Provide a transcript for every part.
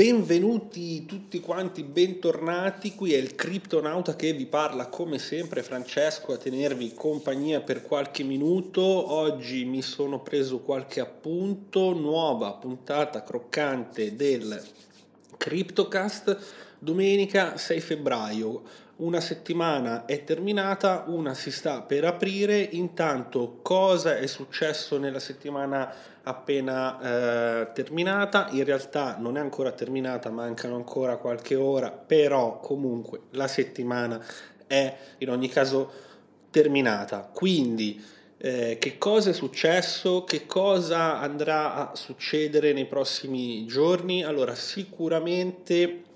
Benvenuti tutti quanti, bentornati. Qui è il Criptonauta che vi parla come sempre, Francesco, a tenervi compagnia per qualche minuto. Oggi mi sono preso qualche appunto, nuova puntata croccante del Cryptocast, domenica 6 febbraio. Una settimana è terminata, una si sta per aprire. Intanto, cosa è successo nella settimana appena eh, terminata? In realtà non è ancora terminata, mancano ancora qualche ora, però comunque la settimana è in ogni caso terminata. Quindi eh, che cosa è successo? Che cosa andrà a succedere nei prossimi giorni? Allora, sicuramente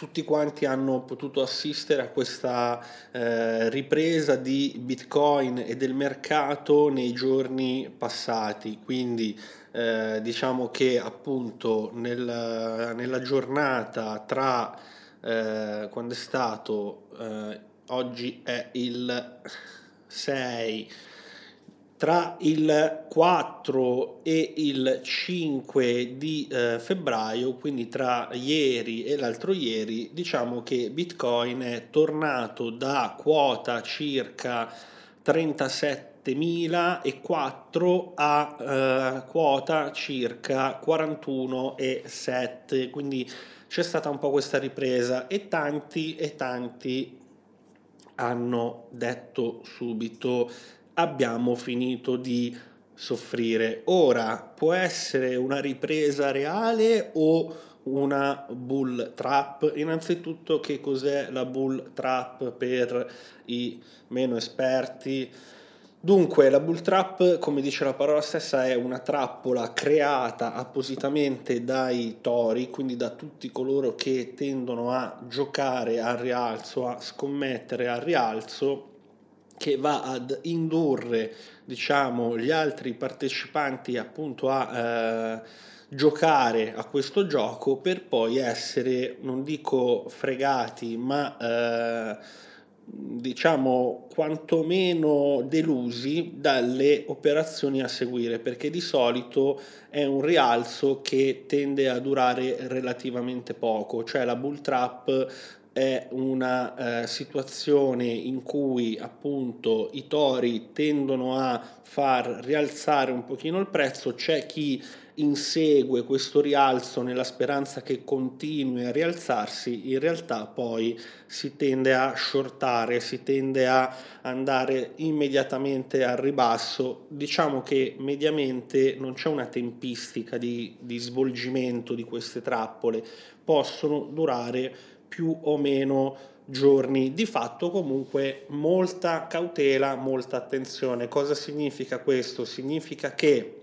tutti quanti hanno potuto assistere a questa eh, ripresa di Bitcoin e del mercato nei giorni passati, quindi eh, diciamo che appunto nel, nella giornata tra eh, quando è stato, eh, oggi è il 6, tra il 4 e il 5 di eh, febbraio, quindi tra ieri e l'altro ieri, diciamo che Bitcoin è tornato da quota circa 37.004 a eh, quota circa 41,7, quindi c'è stata un po' questa ripresa e tanti e tanti hanno detto subito abbiamo finito di soffrire. Ora può essere una ripresa reale o una bull trap. Innanzitutto che cos'è la bull trap per i meno esperti? Dunque, la bull trap, come dice la parola stessa, è una trappola creata appositamente dai tori, quindi da tutti coloro che tendono a giocare al rialzo, a scommettere al rialzo che va ad indurre diciamo, gli altri partecipanti appunto a eh, giocare a questo gioco per poi essere, non dico fregati, ma eh, diciamo quantomeno delusi dalle operazioni a seguire perché di solito è un rialzo che tende a durare relativamente poco cioè la bull trap è una eh, situazione in cui appunto i tori tendono a far rialzare un pochino il prezzo, c'è chi insegue questo rialzo nella speranza che continui a rialzarsi, in realtà poi si tende a shortare, si tende a andare immediatamente al ribasso. Diciamo che mediamente non c'è una tempistica di, di svolgimento di queste trappole, possono durare più o meno giorni. Di fatto comunque molta cautela, molta attenzione. Cosa significa questo? Significa che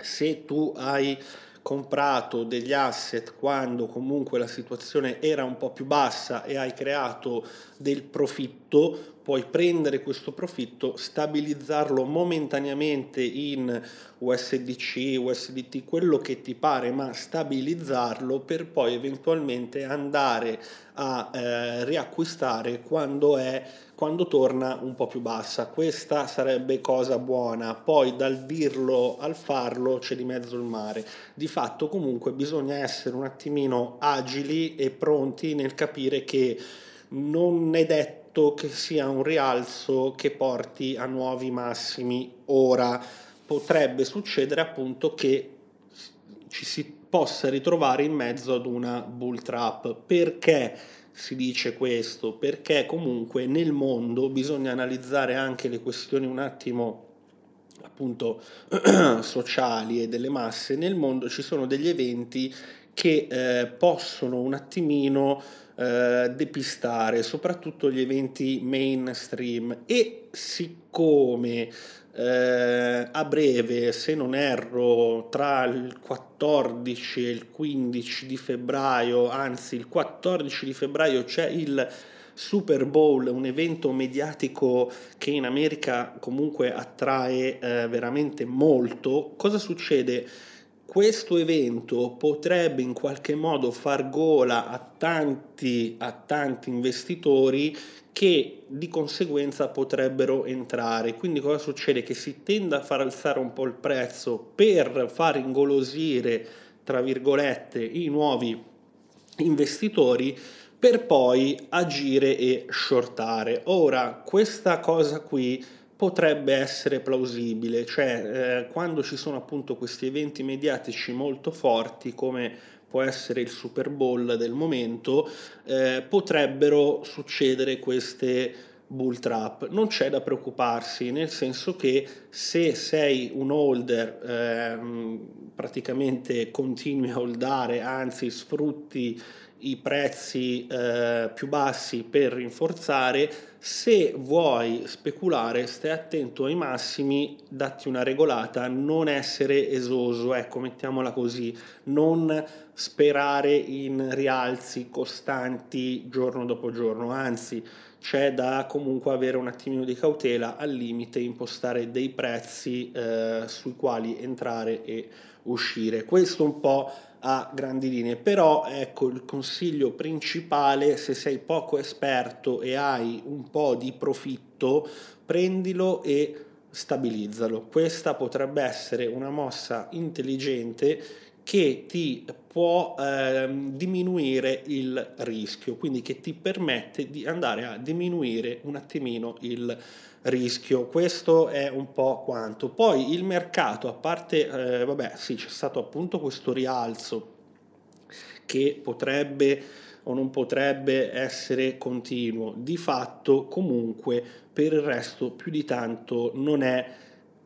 se tu hai comprato degli asset quando comunque la situazione era un po' più bassa e hai creato del profitto, puoi prendere questo profitto, stabilizzarlo momentaneamente in USDC, USDT, quello che ti pare, ma stabilizzarlo per poi eventualmente andare a eh, riacquistare quando è quando torna un po' più bassa. Questa sarebbe cosa buona. Poi dal dirlo al farlo c'è di mezzo il mare. Di fatto comunque bisogna essere un attimino agili e pronti nel capire che non è detto che sia un rialzo che porti a nuovi massimi ora. Potrebbe succedere appunto che ci si possa ritrovare in mezzo ad una bull trap. Perché? si dice questo? Perché comunque nel mondo bisogna analizzare anche le questioni un attimo appunto sociali e delle masse. Nel mondo ci sono degli eventi che eh, possono un attimino eh, depistare, soprattutto gli eventi mainstream e siccome eh, a breve, se non erro, tra il 14 e il 15 di febbraio, anzi il 14 di febbraio c'è il Super Bowl, un evento mediatico che in America comunque attrae eh, veramente molto. Cosa succede? Questo evento potrebbe in qualche modo far gola a tanti, a tanti investitori che di conseguenza potrebbero entrare. Quindi cosa succede? Che si tende a far alzare un po' il prezzo per far ingolosire tra virgolette, i nuovi investitori per poi agire e shortare. Ora, questa cosa qui potrebbe essere plausibile, cioè eh, quando ci sono appunto questi eventi mediatici molto forti come può essere il Super Bowl del momento, eh, potrebbero succedere queste bull trap. Non c'è da preoccuparsi, nel senso che se sei un holder, eh, praticamente continui a holdare, anzi sfrutti i prezzi eh, più bassi per rinforzare. Se vuoi speculare, stai attento ai massimi, datti una regolata, non essere esoso, ecco, mettiamola così, non sperare in rialzi costanti giorno dopo giorno, anzi c'è da comunque avere un attimino di cautela, al limite impostare dei prezzi eh, sui quali entrare e uscire. Questo un po' a grandi linee, però ecco il consiglio principale se sei poco esperto e hai un po' di profitto, prendilo e stabilizzalo. Questa potrebbe essere una mossa intelligente che ti può eh, diminuire il rischio, quindi che ti permette di andare a diminuire un attimino il rischio. Questo è un po' quanto. Poi il mercato, a parte, eh, vabbè, sì, c'è stato appunto questo rialzo che potrebbe o non potrebbe essere continuo. Di fatto, comunque, per il resto più di tanto non è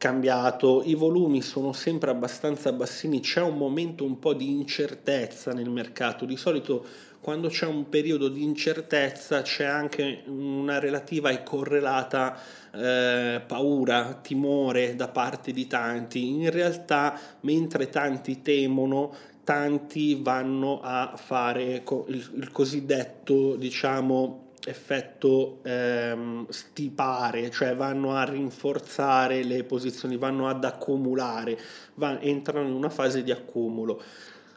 cambiato, i volumi sono sempre abbastanza bassini, c'è un momento un po' di incertezza nel mercato, di solito quando c'è un periodo di incertezza c'è anche una relativa e correlata eh, paura, timore da parte di tanti. In realtà, mentre tanti temono, tanti vanno a fare il, il cosiddetto, diciamo, effetto ehm, stipare, cioè vanno a rinforzare le posizioni, vanno ad accumulare, va, entrano in una fase di accumulo.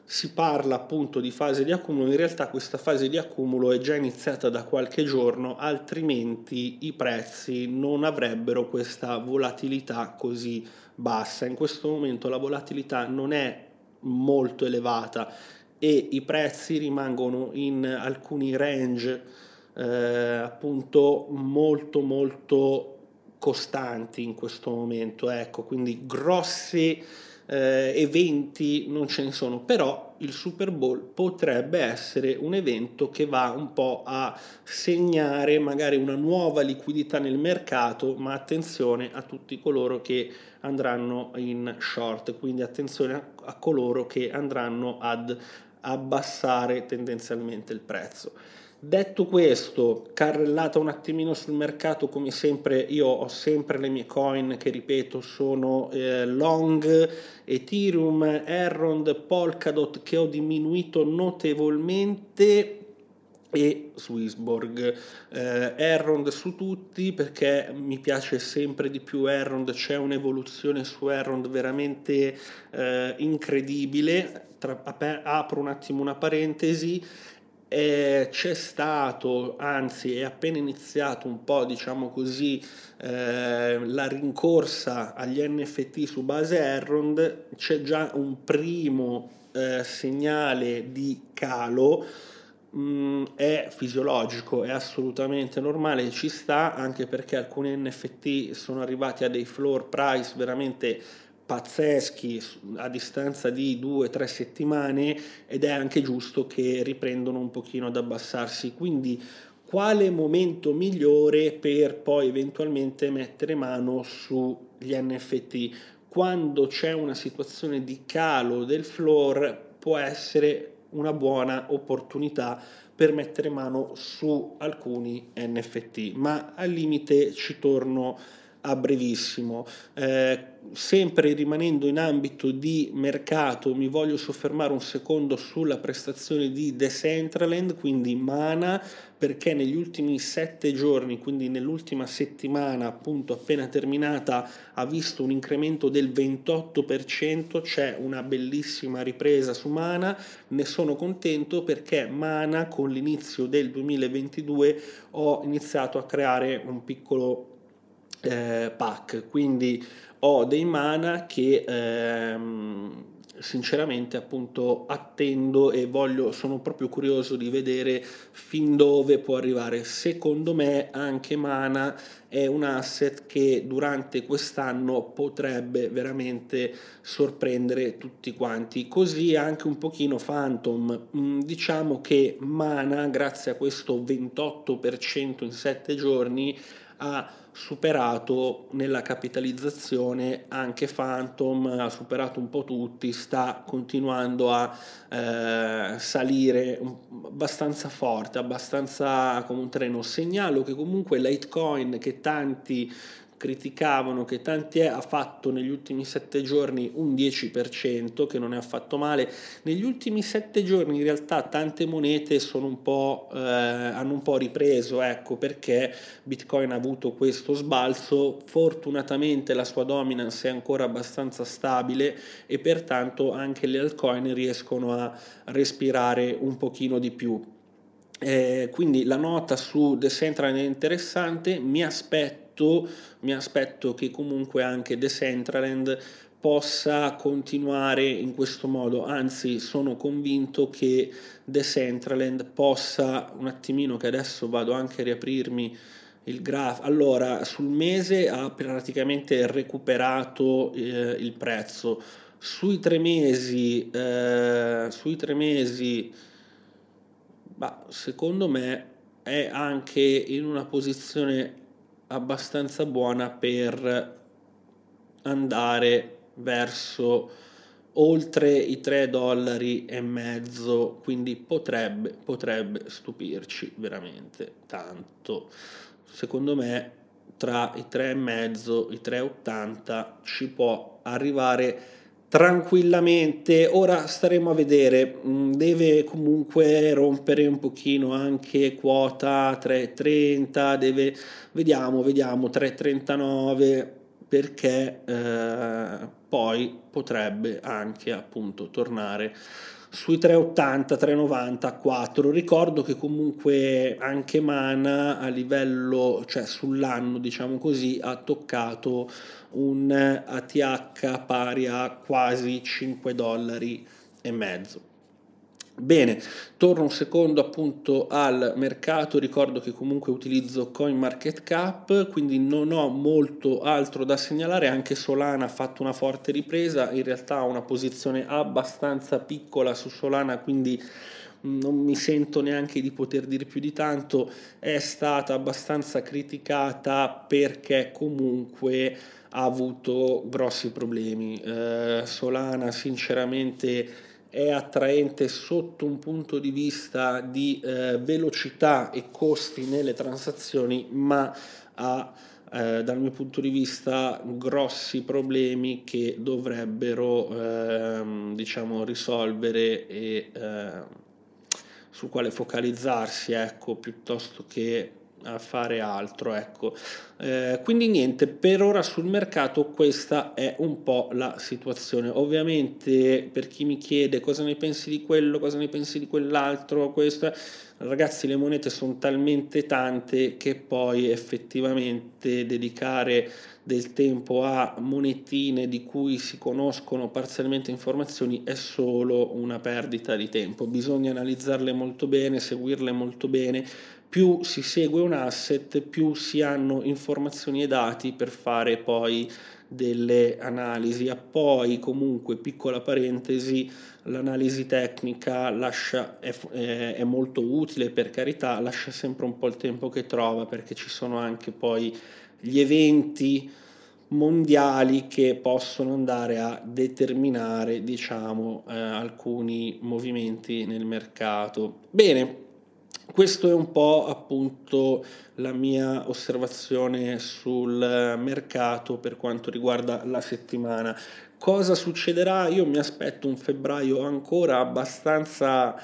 Si parla appunto di fase di accumulo, in realtà questa fase di accumulo è già iniziata da qualche giorno, altrimenti i prezzi non avrebbero questa volatilità così bassa. In questo momento la volatilità non è molto elevata e i prezzi rimangono in alcuni range eh, appunto molto molto costanti in questo momento, ecco, quindi grossi eh, eventi non ce ne sono, però il Super Bowl potrebbe essere un evento che va un po' a segnare magari una nuova liquidità nel mercato, ma attenzione a tutti coloro che andranno in short, quindi attenzione a, a coloro che andranno ad abbassare tendenzialmente il prezzo. Detto questo, carrellata un attimino sul mercato, come sempre io ho sempre le mie coin che ripeto sono eh, long, Ethereum, Errond, Polkadot che ho diminuito notevolmente e Swissborg. Eh, Errond su tutti perché mi piace sempre di più Errond, c'è un'evoluzione su Errond veramente eh, incredibile. Tra, apro un attimo una parentesi eh, c'è stato, anzi è appena iniziato un po', diciamo così, eh, la rincorsa agli NFT su base Errond, c'è già un primo eh, segnale di calo, mm, è fisiologico, è assolutamente normale, ci sta anche perché alcuni NFT sono arrivati a dei floor price veramente pazzeschi a distanza di due o tre settimane ed è anche giusto che riprendono un pochino ad abbassarsi. Quindi quale momento migliore per poi eventualmente mettere mano sugli NFT? Quando c'è una situazione di calo del floor può essere una buona opportunità per mettere mano su alcuni NFT, ma al limite ci torno a brevissimo. Eh, sempre rimanendo in ambito di mercato, mi voglio soffermare un secondo sulla prestazione di Decentraland, quindi Mana, perché negli ultimi sette giorni, quindi nell'ultima settimana appunto appena terminata, ha visto un incremento del 28%, c'è una bellissima ripresa su Mana, ne sono contento perché Mana con l'inizio del 2022 ho iniziato a creare un piccolo eh, pack, quindi ho dei mana che ehm, sinceramente appunto attendo e voglio, sono proprio curioso di vedere fin dove può arrivare. Secondo me anche Mana è un asset che durante quest'anno potrebbe veramente sorprendere tutti quanti. Così anche un pochino Phantom. Mm, diciamo che Mana, grazie a questo 28% in 7 giorni, ha superato nella capitalizzazione anche Phantom, ha superato un po' tutti, sta continuando a eh, salire abbastanza forte, abbastanza come un treno. Segnalo che comunque Litecoin che tanti criticavano che tanti ha fatto negli ultimi sette giorni un 10%, che non è affatto male. Negli ultimi sette giorni in realtà tante monete un eh, hanno un po' ripreso, ecco perché Bitcoin ha avuto questo sbalzo. Fortunatamente la sua dominance è ancora abbastanza stabile e pertanto anche le altcoin riescono a respirare un pochino di più. Eh, quindi la nota su Decentraland è interessante, mi aspetto tutto mi aspetto che comunque anche Decentraland possa continuare in questo modo, anzi sono convinto che Decentraland possa un attimino che adesso vado anche a riaprirmi il grafo. Allora, sul mese ha praticamente recuperato eh, il prezzo. Sui tre mesi, eh, sui tre mesi, bah, secondo me è anche in una posizione abbastanza buona per andare verso oltre i 3 dollari e mezzo quindi potrebbe, potrebbe stupirci veramente tanto. Secondo me tra i 3 e mezzo i 3,80 ci può arrivare tranquillamente. Ora staremo a vedere, mm, deve comunque rompere un pochino anche quota 3,30, deve, vediamo, vediamo 3,39 perché eh, poi potrebbe anche appunto tornare sui 380, 390, 4. Ricordo che comunque anche Mana a livello, cioè sull'anno diciamo così, ha toccato un ATH pari a quasi 5 dollari e mezzo. Bene, torno un secondo appunto al mercato, ricordo che comunque utilizzo CoinMarketCap, quindi non ho molto altro da segnalare, anche Solana ha fatto una forte ripresa, in realtà ho una posizione abbastanza piccola su Solana, quindi non mi sento neanche di poter dire più di tanto, è stata abbastanza criticata perché comunque ha avuto grossi problemi. Eh, Solana sinceramente è attraente sotto un punto di vista di eh, velocità e costi nelle transazioni, ma ha eh, dal mio punto di vista grossi problemi che dovrebbero ehm, diciamo risolvere e eh, su quale focalizzarsi ecco piuttosto che a fare altro. Ecco. Eh, quindi niente, per ora sul mercato questa è un po' la situazione. Ovviamente per chi mi chiede cosa ne pensi di quello, cosa ne pensi di quell'altro, questo, ragazzi le monete sono talmente tante che poi effettivamente dedicare del tempo a monetine di cui si conoscono parzialmente informazioni è solo una perdita di tempo. Bisogna analizzarle molto bene, seguirle molto bene più si segue un asset, più si hanno informazioni e dati per fare poi delle analisi. A poi, comunque, piccola parentesi, l'analisi tecnica lascia, è, è, molto utile per carità, lascia sempre un po' il tempo che trova perché ci sono anche poi gli eventi mondiali che possono andare a determinare diciamo eh, alcuni movimenti nel mercato. Bene, questo è un po' appunto la mia osservazione sul mercato per quanto riguarda la settimana. Cosa succederà? Io mi aspetto un febbraio ancora abbastanza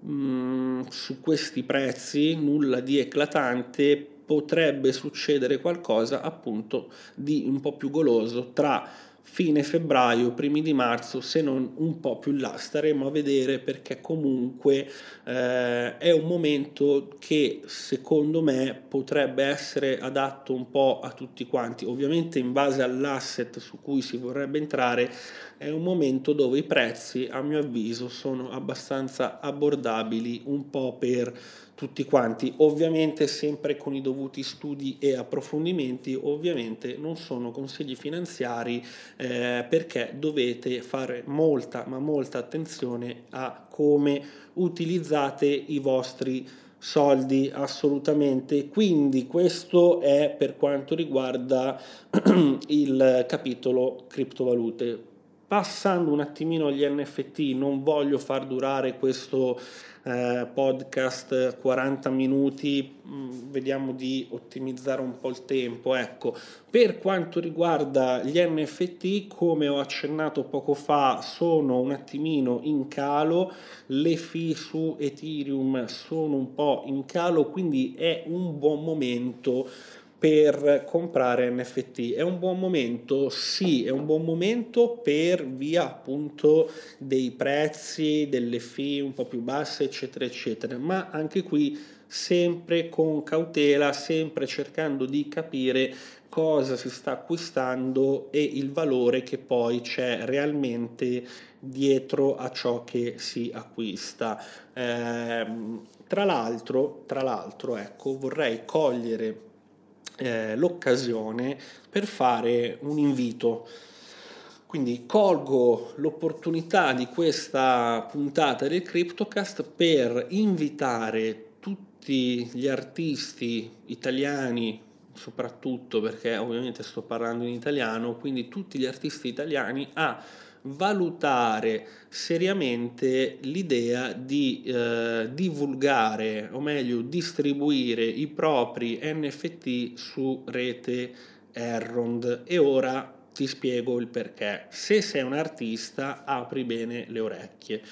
mh, mm, su questi prezzi, nulla di eclatante, potrebbe succedere qualcosa appunto di un po' più goloso tra fine febbraio, primi di marzo, se non un po' più là, staremo a vedere perché comunque eh, è un momento che secondo me potrebbe essere adatto un po' a tutti quanti, ovviamente in base all'asset su cui si vorrebbe entrare, è un momento dove i prezzi a mio avviso sono abbastanza abbordabili un po' per tutti quanti, ovviamente sempre con i dovuti studi e approfondimenti, ovviamente non sono consigli finanziari eh, perché dovete fare molta ma molta attenzione a come utilizzate i vostri soldi assolutamente. Quindi questo è per quanto riguarda il capitolo criptovalute passando un attimino agli NFT non voglio far durare questo eh, podcast 40 minuti, mm, vediamo di ottimizzare un po' il tempo. Ecco, per quanto riguarda gli NFT, come ho accennato poco fa, sono un attimino in calo, le fee su Ethereum sono un po' in calo, quindi è un buon momento per comprare NFT. È un buon momento? Sì, è un buon momento per via appunto dei prezzi, delle fee un po' più basse, eccetera, eccetera, ma anche qui sempre con cautela, sempre cercando di capire cosa si sta acquistando e il valore che poi c'è realmente dietro a ciò che si acquista. Eh, tra l'altro, tra l'altro, ecco, vorrei cogliere eh, l'occasione per fare un invito. Quindi colgo l'opportunità di questa puntata del CryptoCast per invitare tutti gli artisti italiani, soprattutto perché ovviamente sto parlando in italiano, quindi tutti gli artisti italiani a valutare seriamente l'idea di eh, divulgare o meglio distribuire i propri NFT su rete Errond e ora ti spiego il perché. Se sei un artista apri bene le orecchie.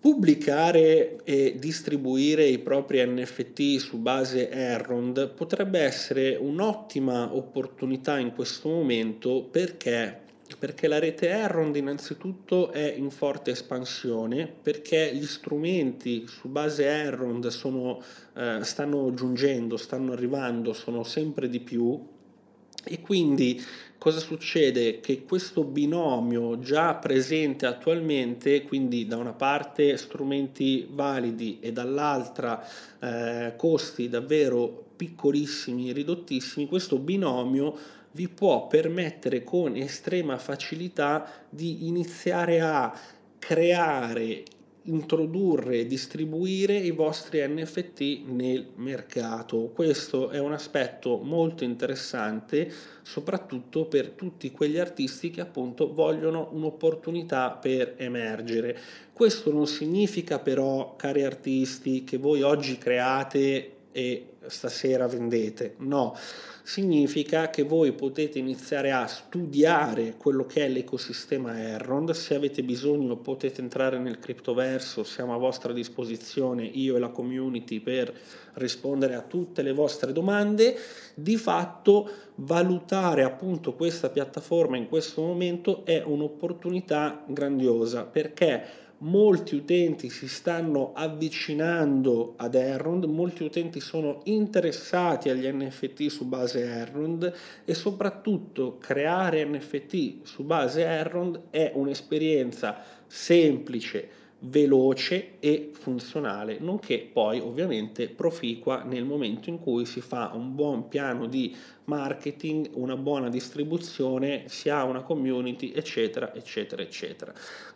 Pubblicare e distribuire i propri NFT su base Errond potrebbe essere un'ottima opportunità in questo momento perché perché la rete Errond innanzitutto è in forte espansione, perché gli strumenti su base Errond sono, eh, stanno giungendo, stanno arrivando, sono sempre di più e quindi cosa succede? Che questo binomio già presente attualmente, quindi da una parte strumenti validi e dall'altra eh, costi davvero piccolissimi, ridottissimi, questo binomio vi può permettere con estrema facilità di iniziare a creare introdurre distribuire i vostri NFT nel mercato. Questo è un aspetto molto interessante, soprattutto per tutti quegli artisti che appunto vogliono un'opportunità per emergere. Questo non significa però, cari artisti, che voi oggi create e stasera vendete. No, significa che voi potete iniziare a studiare quello che è l'ecosistema Errond. Se avete bisogno potete entrare nel criptoverso, siamo a vostra disposizione, io e la community, per rispondere a tutte le vostre domande. Di fatto valutare appunto questa piattaforma in questo momento è un'opportunità grandiosa perché molti utenti si stanno avvicinando ad Errond, molti utenti sono interessati agli NFT su base Errond e soprattutto creare NFT su base Errond è un'esperienza semplice, veloce e funzionale, nonché poi ovviamente proficua nel momento in cui si fa un buon piano di marketing, una buona distribuzione, si ha una community, eccetera, eccetera, eccetera.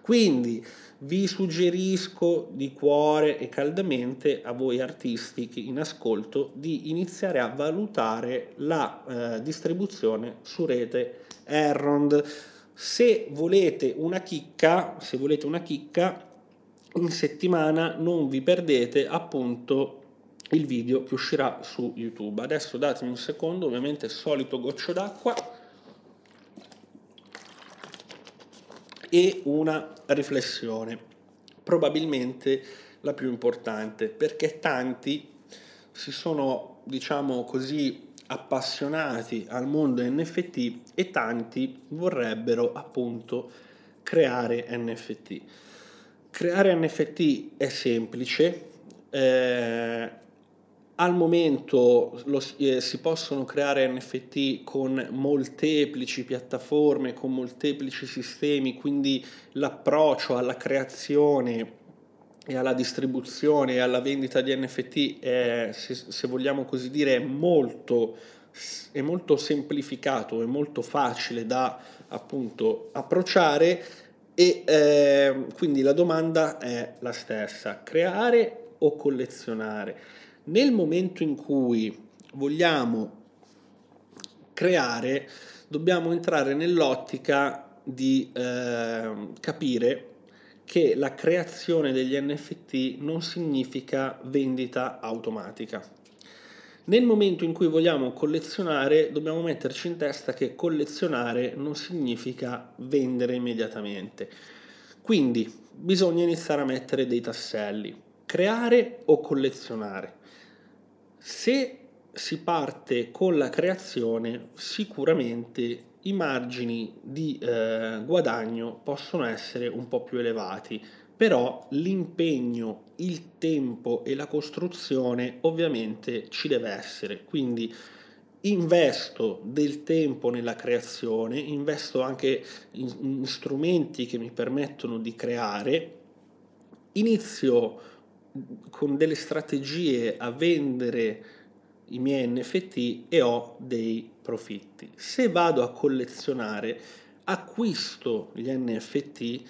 Quindi vi suggerisco di cuore e caldamente a voi artisti in ascolto di iniziare a valutare la eh, distribuzione su rete Errond. Se volete una chicca, se volete una chicca, in settimana non vi perdete appunto il video che uscirà su YouTube. Adesso datemi un secondo, ovviamente solito goccio d'acqua e una riflessione, probabilmente la più importante, perché tanti si sono, diciamo così, appassionati al mondo NFT e tanti vorrebbero appunto creare NFT. Creare NFT è semplice, eh, al momento lo, eh, si possono creare NFT con molteplici piattaforme, con molteplici sistemi, quindi l'approccio alla creazione e alla distribuzione e alla vendita di NFT è, se, se vogliamo così dire, molto, è molto semplificato, è molto facile da appunto approcciare e eh, quindi la domanda è la stessa, creare o collezionare? Nel momento in cui vogliamo creare, dobbiamo entrare nell'ottica di eh, capire che la creazione degli NFT non significa vendita automatica. Nel momento in cui vogliamo collezionare, dobbiamo metterci in testa che collezionare non significa vendere immediatamente. Quindi bisogna iniziare a mettere dei tasselli, creare o collezionare. Se si parte con la creazione, sicuramente i margini di eh, guadagno possono essere un po' più elevati, però l'impegno, il tempo e la costruzione ovviamente ci deve essere, quindi investo del tempo nella creazione, investo anche in, in strumenti che mi permettono di creare, inizio con delle strategie a vendere i miei NFT e ho dei profitti. Se vado a collezionare, acquisto gli NFT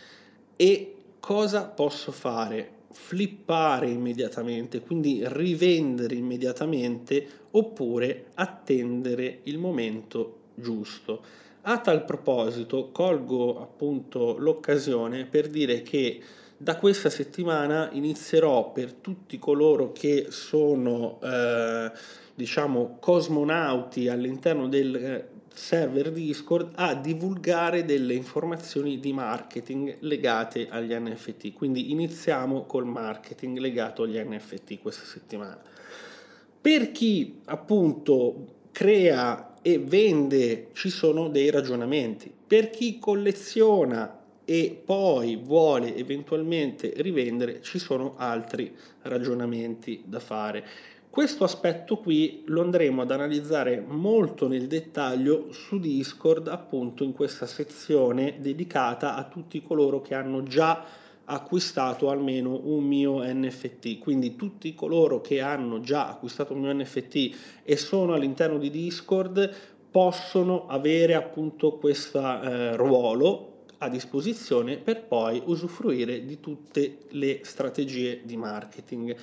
e cosa posso fare? Flippare immediatamente, quindi rivendere immediatamente oppure attendere il momento giusto. A tal proposito colgo appunto l'occasione per dire che da questa settimana inizierò per tutti coloro che sono eh, diciamo cosmonauti all'interno del eh, server Discord a divulgare delle informazioni di marketing legate agli NFT. Quindi iniziamo col marketing legato agli NFT questa settimana. Per chi appunto crea e vende ci sono dei ragionamenti. Per chi colleziona e poi vuole eventualmente rivendere, ci sono altri ragionamenti da fare. Questo aspetto qui lo andremo ad analizzare molto nel dettaglio su Discord, appunto in questa sezione dedicata a tutti coloro che hanno già acquistato almeno un mio NFT. Quindi tutti coloro che hanno già acquistato un mio NFT e sono all'interno di Discord possono avere appunto questo eh, ruolo a disposizione per poi usufruire di tutte le strategie di marketing.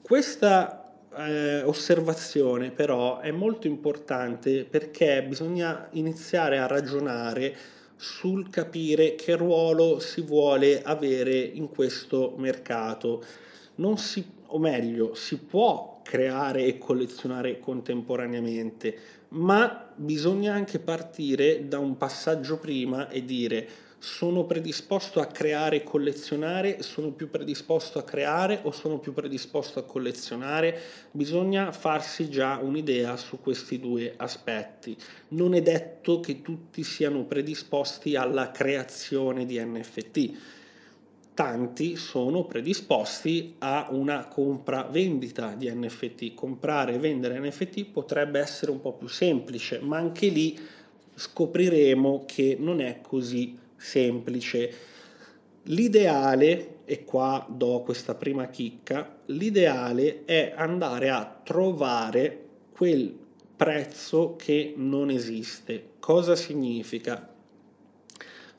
Questa eh, osservazione però è molto importante perché bisogna iniziare a ragionare sul capire che ruolo si vuole avere in questo mercato. Non si, o meglio, si può creare e collezionare contemporaneamente, ma bisogna anche partire da un passaggio prima e dire sono predisposto a creare e collezionare, sono più predisposto a creare o sono più predisposto a collezionare? Bisogna farsi già un'idea su questi due aspetti. Non è detto che tutti siano predisposti alla creazione di NFT. Tanti sono predisposti a una compra-vendita di NFT. Comprare e vendere NFT potrebbe essere un po' più semplice, ma anche lì scopriremo che non è così semplice. L'ideale, e qua do questa prima chicca, l'ideale è andare a trovare quel prezzo che non esiste. Cosa significa?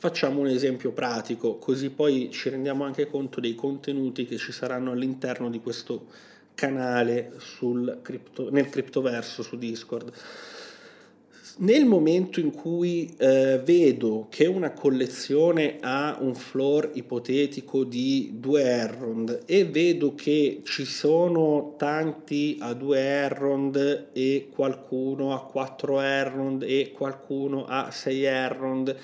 Facciamo un esempio pratico, così poi ci rendiamo anche conto dei contenuti che ci saranno all'interno di questo canale sul cripto, nel criptoverso su Discord. Nel momento in cui eh, vedo che una collezione ha un floor ipotetico di 2 Errond e vedo che ci sono tanti a 2 Errond e qualcuno a 4 Errond e qualcuno a 6 Errond,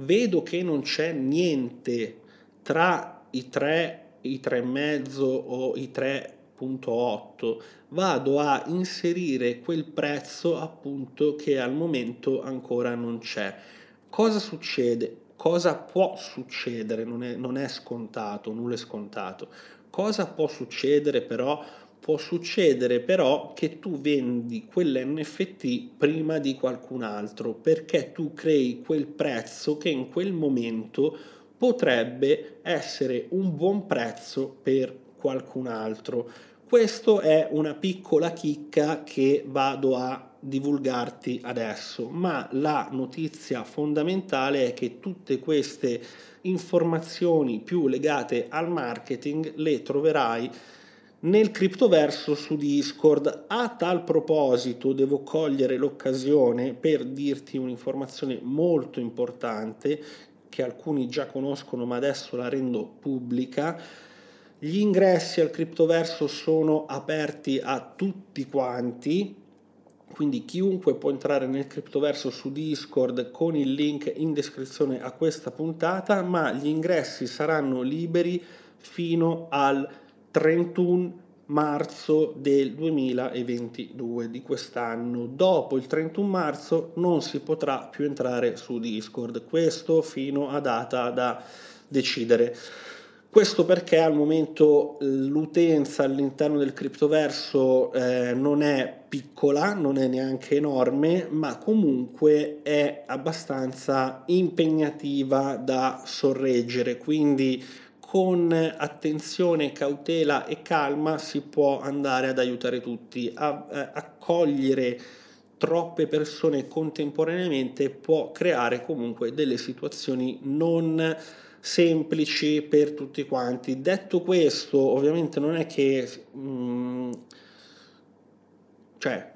vedo che non c'è niente tra i 3, i 3,5 o i 3 3.8 vado a inserire quel prezzo appunto che al momento ancora non c'è. Cosa succede? Cosa può succedere? Non è, non è scontato, nulla è scontato. Cosa può succedere però? Può succedere però che tu vendi quell'NFT prima di qualcun altro perché tu crei quel prezzo che in quel momento potrebbe essere un buon prezzo per qualcun altro. Questo è una piccola chicca che vado a divulgarti adesso, ma la notizia fondamentale è che tutte queste informazioni più legate al marketing le troverai nel criptoverso su Discord. A tal proposito devo cogliere l'occasione per dirti un'informazione molto importante che alcuni già conoscono ma adesso la rendo pubblica. Gli ingressi al criptoverso sono aperti a tutti quanti, quindi chiunque può entrare nel criptoverso su Discord con il link in descrizione a questa puntata, ma gli ingressi saranno liberi fino al 31 marzo del 2022 di quest'anno. Dopo il 31 marzo non si potrà più entrare su Discord, questo fino a data da decidere. Questo perché al momento l'utenza all'interno del criptoverso eh, non è piccola, non è neanche enorme, ma comunque è abbastanza impegnativa da sorreggere. Quindi con attenzione, cautela e calma si può andare ad aiutare tutti, a, a accogliere troppe persone contemporaneamente può creare comunque delle situazioni non semplici per tutti quanti. Detto questo, ovviamente non è che mh, mm, cioè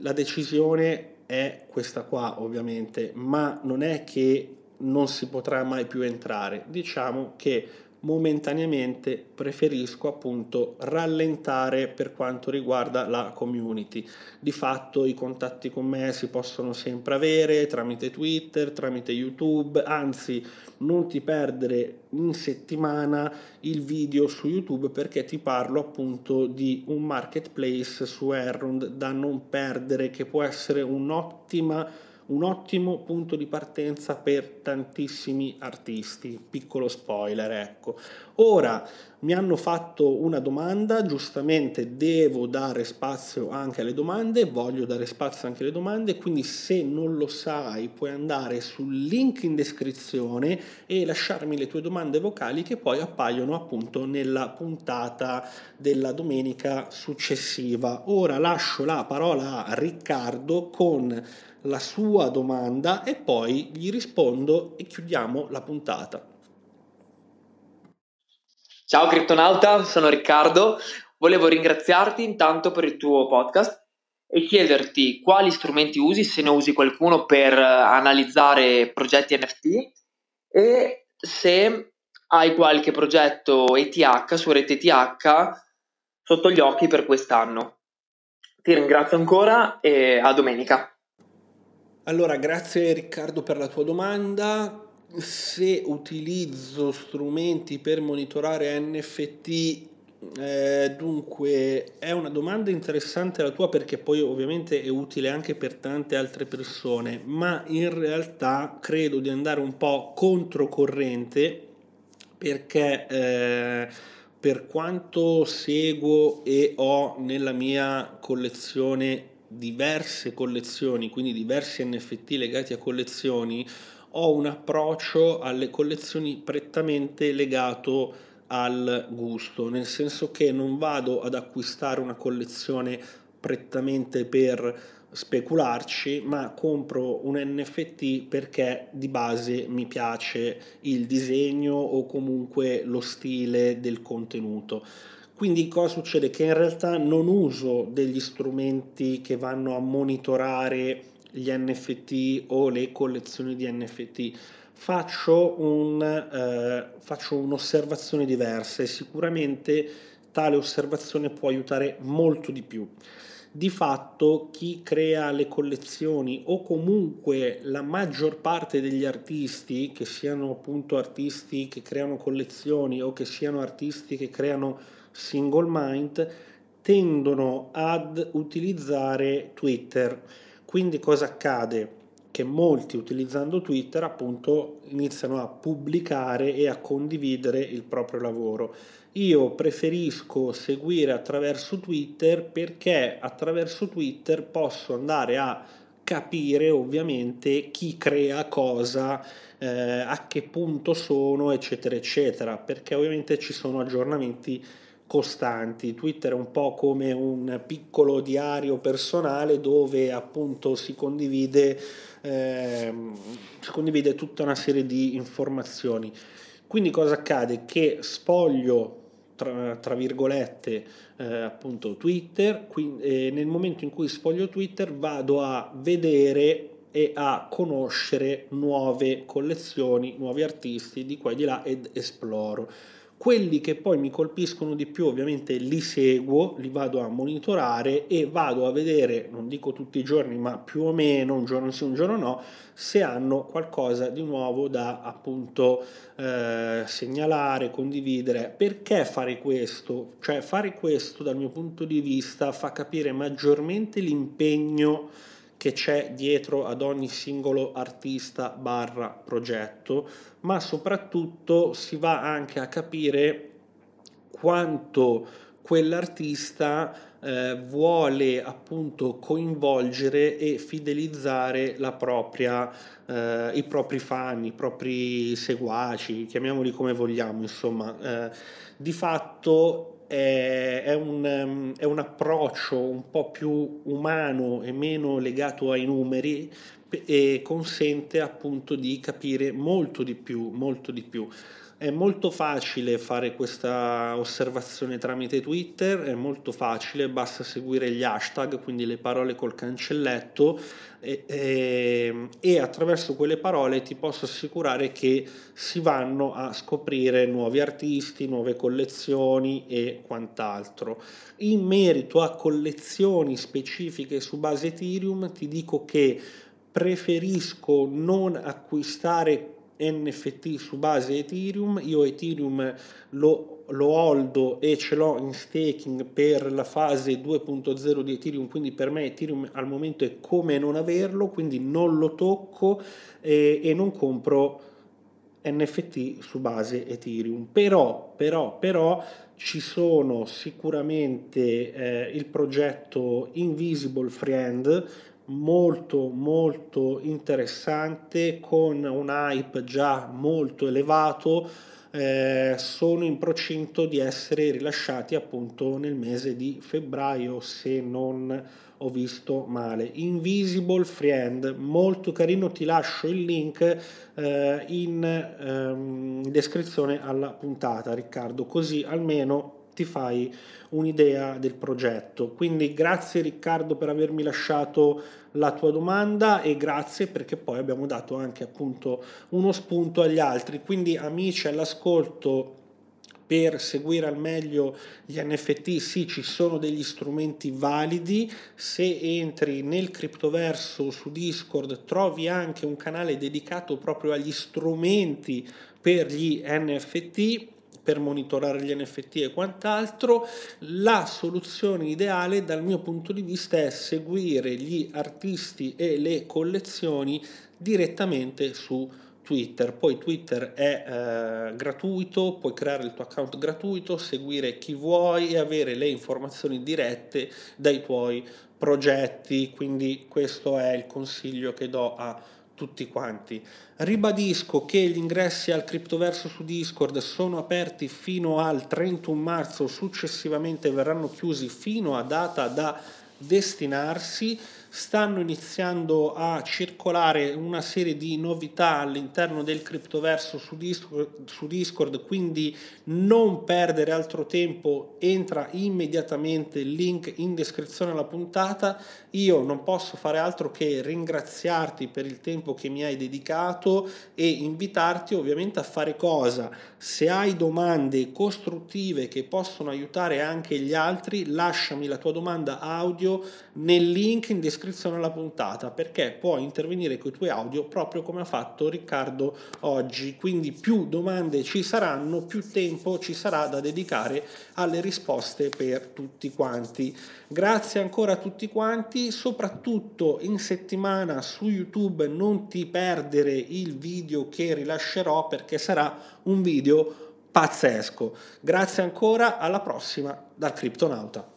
la decisione è questa qua, ovviamente, ma non è che non si potrà mai più entrare. Diciamo che momentaneamente preferisco appunto rallentare per quanto riguarda la community. Di fatto i contatti con me si possono sempre avere tramite Twitter, tramite YouTube, anzi non ti perdere in settimana il video su YouTube perché ti parlo appunto di un marketplace su Errond da non perdere che può essere un'ottima un ottimo punto di partenza per tantissimi artisti. Piccolo spoiler, ecco. Ora mi hanno fatto una domanda, giustamente devo dare spazio anche alle domande, voglio dare spazio anche alle domande, quindi se non lo sai puoi andare sul link in descrizione e lasciarmi le tue domande vocali che poi appaiono appunto nella puntata della domenica successiva. Ora lascio la parola a Riccardo con la sua domanda e poi gli rispondo e chiudiamo la puntata. Ciao Criptonauta, sono Riccardo. Volevo ringraziarti intanto per il tuo podcast e chiederti quali strumenti usi, se ne usi qualcuno per analizzare progetti NFT e se hai qualche progetto ETH su rete ETH sotto gli occhi per quest'anno. Ti ringrazio ancora e a domenica. Allora, grazie Riccardo per la tua domanda. Se utilizzo strumenti per monitorare NFT, eh, dunque è una domanda interessante la tua perché poi ovviamente è utile anche per tante altre persone, ma in realtà credo di andare un po' controcorrente perché eh, per quanto seguo e ho nella mia collezione diverse collezioni, quindi diversi NFT legati a collezioni, ho un approccio alle collezioni prettamente legato al gusto, nel senso che non vado ad acquistare una collezione prettamente per specularci, ma compro un NFT perché di base mi piace il disegno o comunque lo stile del contenuto. Quindi cosa succede? Che in realtà non uso degli strumenti che vanno a monitorare gli NFT o le collezioni di NFT. Faccio, un, eh, faccio un'osservazione diversa e sicuramente tale osservazione può aiutare molto di più. Di fatto chi crea le collezioni o comunque la maggior parte degli artisti, che siano appunto artisti che creano collezioni o che siano artisti che creano single mind tendono ad utilizzare Twitter. Quindi cosa accade? Che molti utilizzando Twitter appunto iniziano a pubblicare e a condividere il proprio lavoro. Io preferisco seguire attraverso Twitter perché attraverso Twitter posso andare a capire ovviamente chi crea cosa, eh, a che punto sono, eccetera, eccetera, perché ovviamente ci sono aggiornamenti costanti. Twitter è un po' come un piccolo diario personale dove appunto si condivide, eh, si condivide tutta una serie di informazioni. Quindi cosa accade? Che spoglio tra, tra virgolette eh, appunto Twitter, quindi, eh, nel momento in cui sfoglio Twitter vado a vedere e a conoscere nuove collezioni, nuovi artisti di qua e di là ed esploro. Quelli che poi mi colpiscono di più ovviamente li seguo, li vado a monitorare e vado a vedere, non dico tutti i giorni, ma più o meno, un giorno sì, un giorno no, se hanno qualcosa di nuovo da appunto eh, segnalare, condividere. Perché fare questo? Cioè fare questo dal mio punto di vista fa capire maggiormente l'impegno che c'è dietro ad ogni singolo artista barra progetto, ma soprattutto si va anche a capire quanto quell'artista eh, vuole appunto coinvolgere e fidelizzare propria, eh, i propri fan, i propri seguaci, chiamiamoli come vogliamo, insomma, eh, di fatto è, un, ehm, è, un, approccio un po' più umano e meno legato ai numeri e consente appunto di capire molto di più, molto di più. È molto facile fare questa osservazione tramite Twitter, è molto facile, basta seguire gli hashtag, quindi le parole col cancelletto e, e, e, attraverso quelle parole ti posso assicurare che si vanno a scoprire nuovi artisti, nuove collezioni e quant'altro. In merito a collezioni specifiche su base Ethereum ti dico che preferisco non acquistare NFT su base Ethereum, io Ethereum lo, lo holdo e ce l'ho in staking per la fase 2.0 di Ethereum, quindi per me Ethereum al momento è come non averlo, quindi non lo tocco e, e non compro NFT su base Ethereum. Però, però, però ci sono sicuramente eh, il progetto Invisible Friend, molto molto interessante con un hype già molto elevato eh, sono in procinto di essere rilasciati appunto nel mese di febbraio se non ho visto male. Invisible Friend molto carino ti lascio il link eh, in ehm, descrizione alla puntata Riccardo così almeno ti fai un'idea del progetto. Quindi grazie Riccardo per avermi lasciato la tua domanda e grazie perché poi abbiamo dato anche appunto uno spunto agli altri. Quindi amici all'ascolto per seguire al meglio gli NFT, sì, ci sono degli strumenti validi. Se entri nel criptoverso su Discord trovi anche un canale dedicato proprio agli strumenti per gli NFT per monitorare gli NFT e quant'altro, la soluzione ideale dal mio punto di vista è seguire gli artisti e le collezioni direttamente su Twitter. Poi Twitter è eh, gratuito, puoi creare il tuo account gratuito, seguire chi vuoi e avere le informazioni dirette dai tuoi progetti. Quindi questo è il consiglio che do a tutti quanti. Ribadisco che gli ingressi al criptoverso su Discord sono aperti fino al 31 marzo, successivamente verranno chiusi fino a data da destinarsi stanno iniziando a circolare una serie di novità all'interno del criptoverso su Discord, su Discord, quindi non perdere altro tempo, entra immediatamente il link in descrizione alla puntata. Io non posso fare altro che ringraziarti per il tempo che mi hai dedicato e invitarti ovviamente a fare cosa? Se hai domande costruttive che possono aiutare anche gli altri, lasciami la tua domanda audio nel link in descrizione descrizione alla puntata perché puoi intervenire con i tuoi audio proprio come ha fatto Riccardo oggi. Quindi più domande ci saranno, più tempo ci sarà da dedicare alle risposte per tutti quanti. Grazie ancora a tutti quanti, soprattutto in settimana su YouTube non ti perdere il video che rilascerò perché sarà un video pazzesco. Grazie ancora, alla prossima dal Criptonauta.